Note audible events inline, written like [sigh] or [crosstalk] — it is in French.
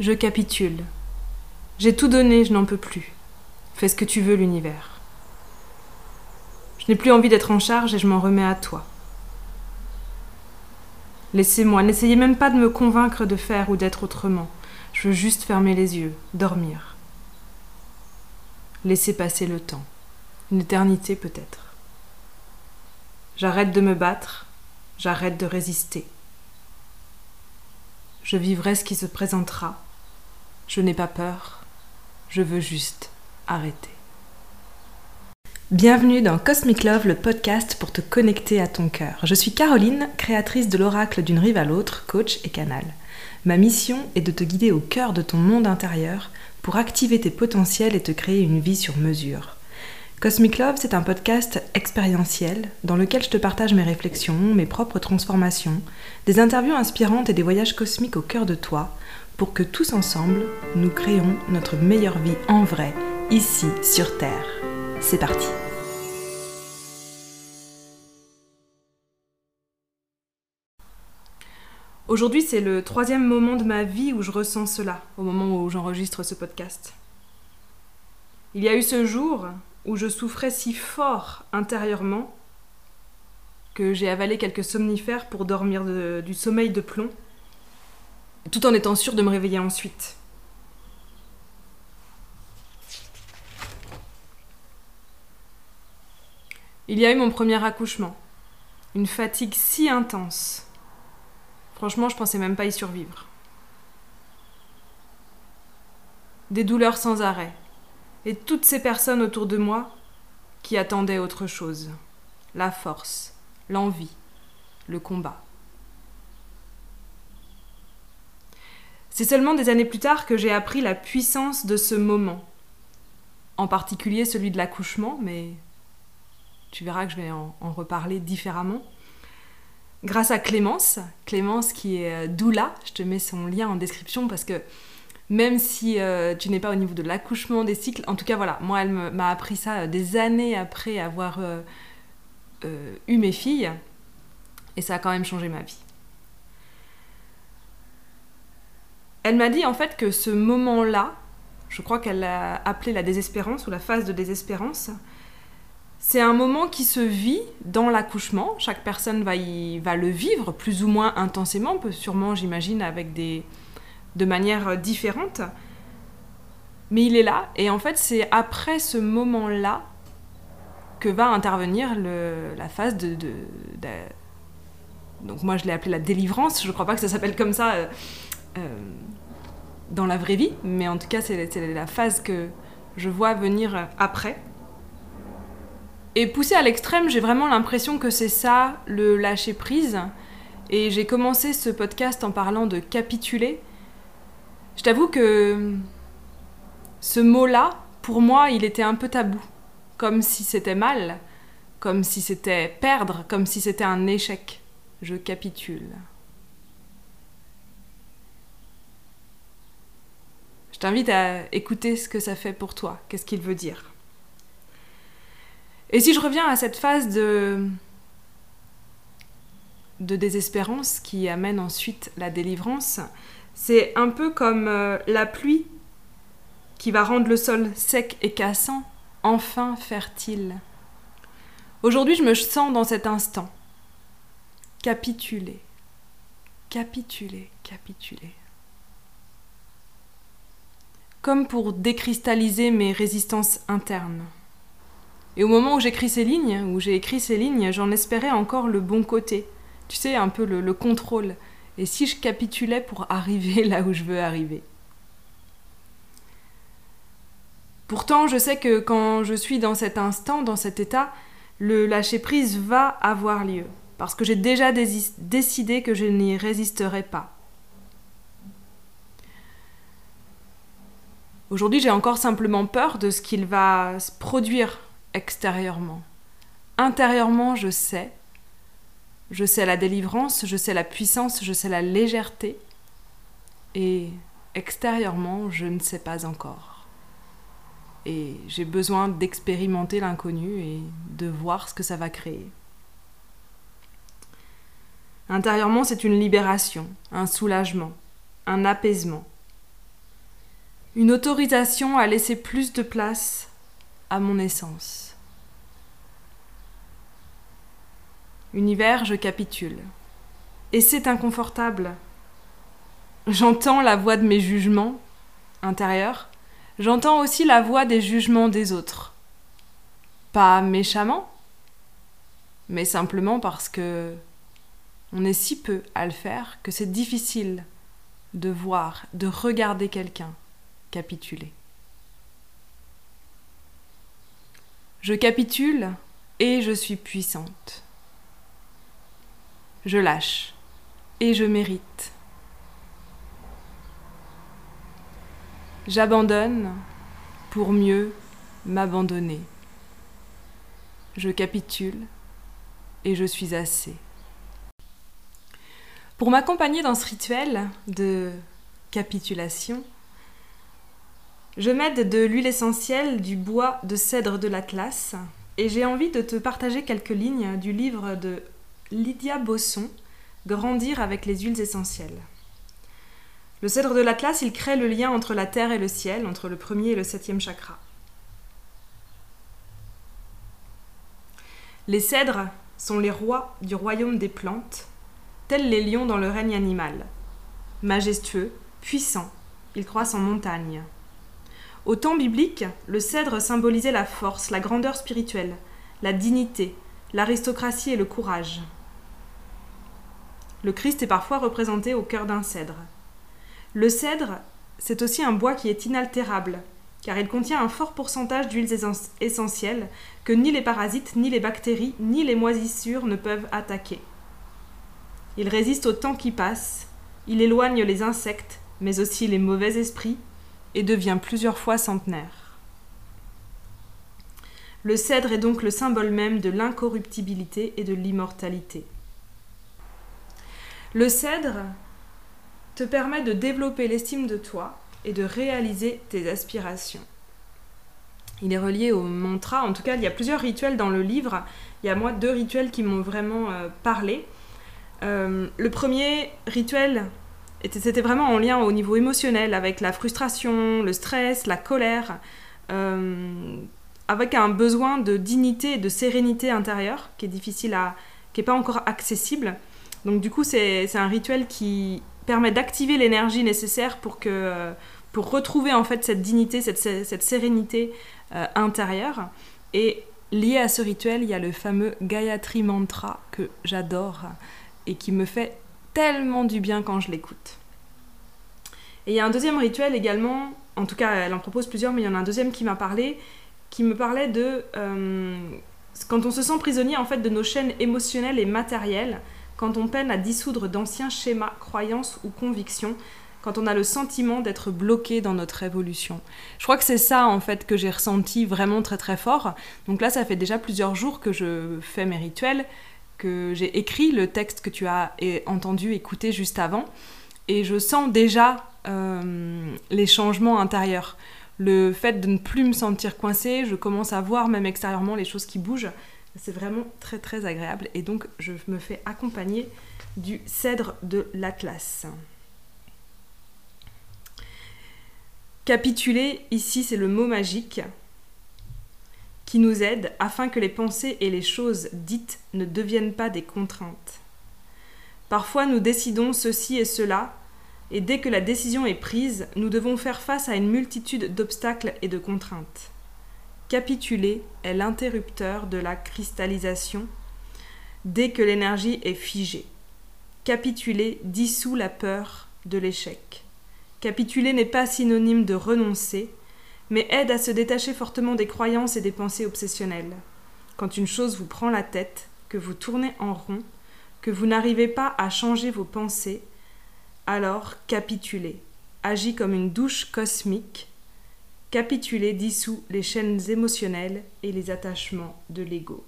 Je capitule. J'ai tout donné, je n'en peux plus. Fais ce que tu veux, l'univers. Je n'ai plus envie d'être en charge et je m'en remets à toi. Laissez-moi, n'essayez même pas de me convaincre de faire ou d'être autrement. Je veux juste fermer les yeux, dormir. Laissez passer le temps. Une éternité peut-être. J'arrête de me battre, j'arrête de résister. Je vivrai ce qui se présentera. Je n'ai pas peur, je veux juste arrêter. Bienvenue dans Cosmic Love, le podcast pour te connecter à ton cœur. Je suis Caroline, créatrice de l'oracle d'une rive à l'autre, coach et canal. Ma mission est de te guider au cœur de ton monde intérieur pour activer tes potentiels et te créer une vie sur mesure. Cosmic Love, c'est un podcast expérientiel dans lequel je te partage mes réflexions, mes propres transformations, des interviews inspirantes et des voyages cosmiques au cœur de toi pour que tous ensemble, nous créons notre meilleure vie en vrai, ici sur Terre. C'est parti Aujourd'hui, c'est le troisième moment de ma vie où je ressens cela, au moment où j'enregistre ce podcast. Il y a eu ce jour où je souffrais si fort intérieurement que j'ai avalé quelques somnifères pour dormir du sommeil de plomb, tout en étant sûre de me réveiller ensuite. Il y a eu mon premier accouchement, une fatigue si intense. Franchement, je pensais même pas y survivre. Des douleurs sans arrêt, et toutes ces personnes autour de moi qui attendaient autre chose. La force, l'envie, le combat. C'est seulement des années plus tard que j'ai appris la puissance de ce moment, en particulier celui de l'accouchement, mais tu verras que je vais en, reparler différemment. Grâce à Clémence, Clémence qui est doula, je te mets son lien en description parce que même si euh, tu n'es pas au niveau de l'accouchement des cycles. En tout cas, voilà, moi, elle m'a appris ça euh, des années après avoir euh, eu mes filles, et ça a quand même changé ma vie. Elle m'a dit en fait que ce moment-là, je crois qu'elle l'a appelé la désespérance ou la phase de désespérance, c'est un moment qui se vit dans l'accouchement. Chaque personne va, y, va le vivre plus ou moins intensément, sûrement, j'imagine, avec des, de manière différente. Mais il est là, et en fait, c'est après ce moment-là que va intervenir la phase de, Donc, moi, je l'ai appelé la délivrance. Je ne crois pas que ça s'appelle comme ça euh, euh, dans la vraie vie, mais en tout cas, c'est la phase que je vois venir après. Et poussé à l'extrême, j'ai vraiment l'impression que c'est ça, le lâcher prise. Et j'ai commencé ce podcast en parlant de capituler. Je t'avoue que ce mot-là, pour moi, il était un peu tabou. Comme si c'était mal, comme si c'était perdre, comme si c'était un échec. Je capitule. Je t'invite à écouter ce que ça fait pour toi, qu'est-ce qu'il veut dire. Et si je reviens à cette phase de de désespérance qui amène ensuite la délivrance, c'est un peu comme euh, la pluie qui va rendre le sol sec et cassant, enfin fertile. Aujourd'hui, je me sens dans cet instant. Capituler, capituler, capituler. Comme pour décristalliser mes résistances internes. Et au moment où j'écris ces lignes, où j'ai écrit ces lignes, j'en espérais encore le bon côté. Tu sais, un peu le contrôle et si je capitulais pour arriver [laughs] là où je veux arriver. Pourtant, je sais que quand je suis dans cet instant, dans cet état, le lâcher-prise va avoir lieu, parce que j'ai déjà décidé que je n'y résisterai pas. Aujourd'hui, j'ai encore simplement peur de ce qu'il va se produire extérieurement. Intérieurement, je sais je sais la délivrance, je sais la puissance, je sais la légèreté. Et extérieurement, je ne sais pas encore. Et j'ai besoin d'expérimenter l'inconnu et de voir ce que ça va créer. Intérieurement, c'est une libération, un soulagement, un apaisement. Une autorisation à laisser plus de place à mon essence. Univers, je capitule. Et c'est inconfortable. J'entends la voix de mes jugements intérieurs. J'entends aussi la voix des jugements des autres. Pas méchamment, mais simplement parce que on est si peu à le faire que c'est difficile de voir, de regarder quelqu'un capituler. Je capitule et je suis puissante. Je lâche et je mérite. J'abandonne pour mieux m'abandonner. Je capitule et je suis assez. Pour m'accompagner dans ce rituel de capitulation, je m'aide de l'huile essentielle du bois de cèdre de l'Atlas et j'ai envie de te partager quelques lignes du livre de Lydia Bosson, Grandir avec les huiles essentielles. Le cèdre de l'Atlas, il crée le lien entre la terre et le ciel, entre le premier et le septième chakra. Les cèdres sont les rois du royaume des plantes, tels les lions dans le règne animal. Majestueux, puissants, ils croissent en montagne. Au temps biblique, le cèdre symbolisait la force, la grandeur spirituelle, la dignité, l'aristocratie et le courage. Le Christ est parfois représenté au cœur d'un cèdre. Le cèdre, c'est aussi un bois qui est inaltérable, car il contient un fort pourcentage d'huiles essentielles que ni les parasites, ni les bactéries, ni les moisissures ne peuvent attaquer. Il résiste au temps qui passe, il éloigne les insectes, mais aussi les mauvais esprits, et devient plusieurs fois centenaire. Le cèdre est donc le symbole même de l'incorruptibilité et de l'immortalité. Le cèdre te permet de développer l'estime de toi et de réaliser tes aspirations. Il est relié au mantra, en tout cas il y a plusieurs rituels dans le livre, il y a moi deux rituels qui m'ont vraiment euh, parlé. Euh, le premier rituel c'était vraiment en lien au niveau émotionnel avec la frustration, le stress, la colère, euh, avec un besoin de dignité et de sérénité intérieure qui est difficile à, qui n'est pas encore accessible. Donc du coup, c'est un rituel qui permet d'activer l'énergie nécessaire pour que pour retrouver en fait cette dignité, cette, cette sérénité euh, intérieure. Et lié à ce rituel, il y a le fameux Gayatri Mantra que j'adore et qui me fait tellement du bien quand je l'écoute. Et il y a un deuxième rituel également, en tout cas elle en propose plusieurs, mais il y en a un deuxième qui m'a parlé, qui me parlait de euh, quand on se sent prisonnier en fait de nos chaînes émotionnelles et matérielles, quand on peine à dissoudre d'anciens schémas, croyances ou convictions, quand on a le sentiment d'être bloqué dans notre évolution. Je crois que c'est ça en fait que j'ai ressenti vraiment très très fort. Donc là, ça fait déjà plusieurs jours que je fais mes rituels, que j'ai écrit le texte que tu as entendu, écouter juste avant, et je sens déjà euh, les changements intérieurs. Le fait de ne plus me sentir coincée, je commence à voir même extérieurement les choses qui bougent. C'est vraiment très très agréable et donc je me fais accompagner du cèdre de l'Atlas. Capituler, ici c'est le mot magique qui nous aide afin que les pensées et les choses dites ne deviennent pas des contraintes. Parfois nous décidons ceci et cela, et dès que la décision est prise, nous devons faire face à une multitude d'obstacles et de contraintes. Capituler est l'interrupteur de la cristallisation dès que l'énergie est figée. Capituler dissout la peur de l'échec. Capituler n'est pas synonyme de renoncer, mais aide à se détacher fortement des croyances et des pensées obsessionnelles. Quand une chose vous prend la tête, que vous tournez en rond, que vous n'arrivez pas à changer vos pensées, alors capituler, agit comme une douche cosmique. Capituler dissout les chaînes émotionnelles et les attachements de l'ego.